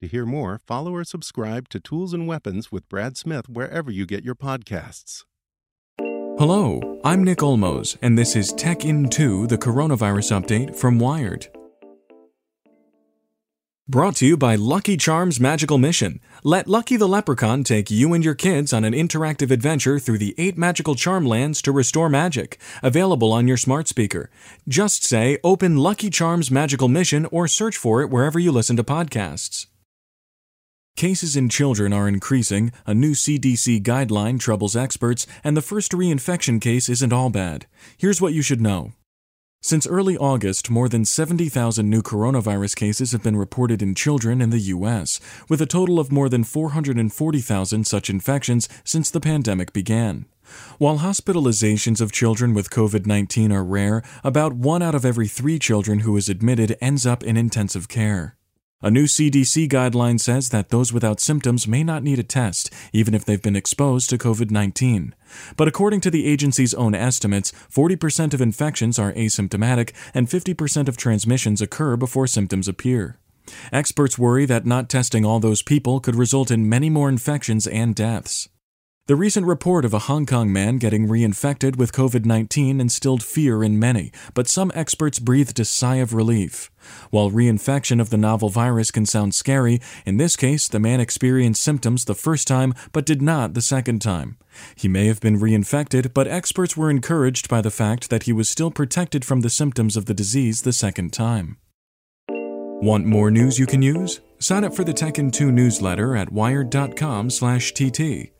To hear more, follow or subscribe to Tools and Weapons with Brad Smith wherever you get your podcasts. Hello, I'm Nick Olmos, and this is Tech In 2, the coronavirus update from Wired. Brought to you by Lucky Charms Magical Mission. Let Lucky the Leprechaun take you and your kids on an interactive adventure through the eight magical charm lands to restore magic. Available on your smart speaker. Just say, Open Lucky Charms Magical Mission or search for it wherever you listen to podcasts. Cases in children are increasing, a new CDC guideline troubles experts, and the first reinfection case isn't all bad. Here's what you should know. Since early August, more than 70,000 new coronavirus cases have been reported in children in the U.S., with a total of more than 440,000 such infections since the pandemic began. While hospitalizations of children with COVID 19 are rare, about one out of every three children who is admitted ends up in intensive care. A new CDC guideline says that those without symptoms may not need a test, even if they've been exposed to COVID 19. But according to the agency's own estimates, 40% of infections are asymptomatic and 50% of transmissions occur before symptoms appear. Experts worry that not testing all those people could result in many more infections and deaths. The recent report of a Hong Kong man getting reinfected with COVID 19 instilled fear in many, but some experts breathed a sigh of relief. While reinfection of the novel virus can sound scary, in this case the man experienced symptoms the first time but did not the second time. He may have been reinfected, but experts were encouraged by the fact that he was still protected from the symptoms of the disease the second time. Want more news you can use? Sign up for the Tech in 2 newsletter at wired.com/tt.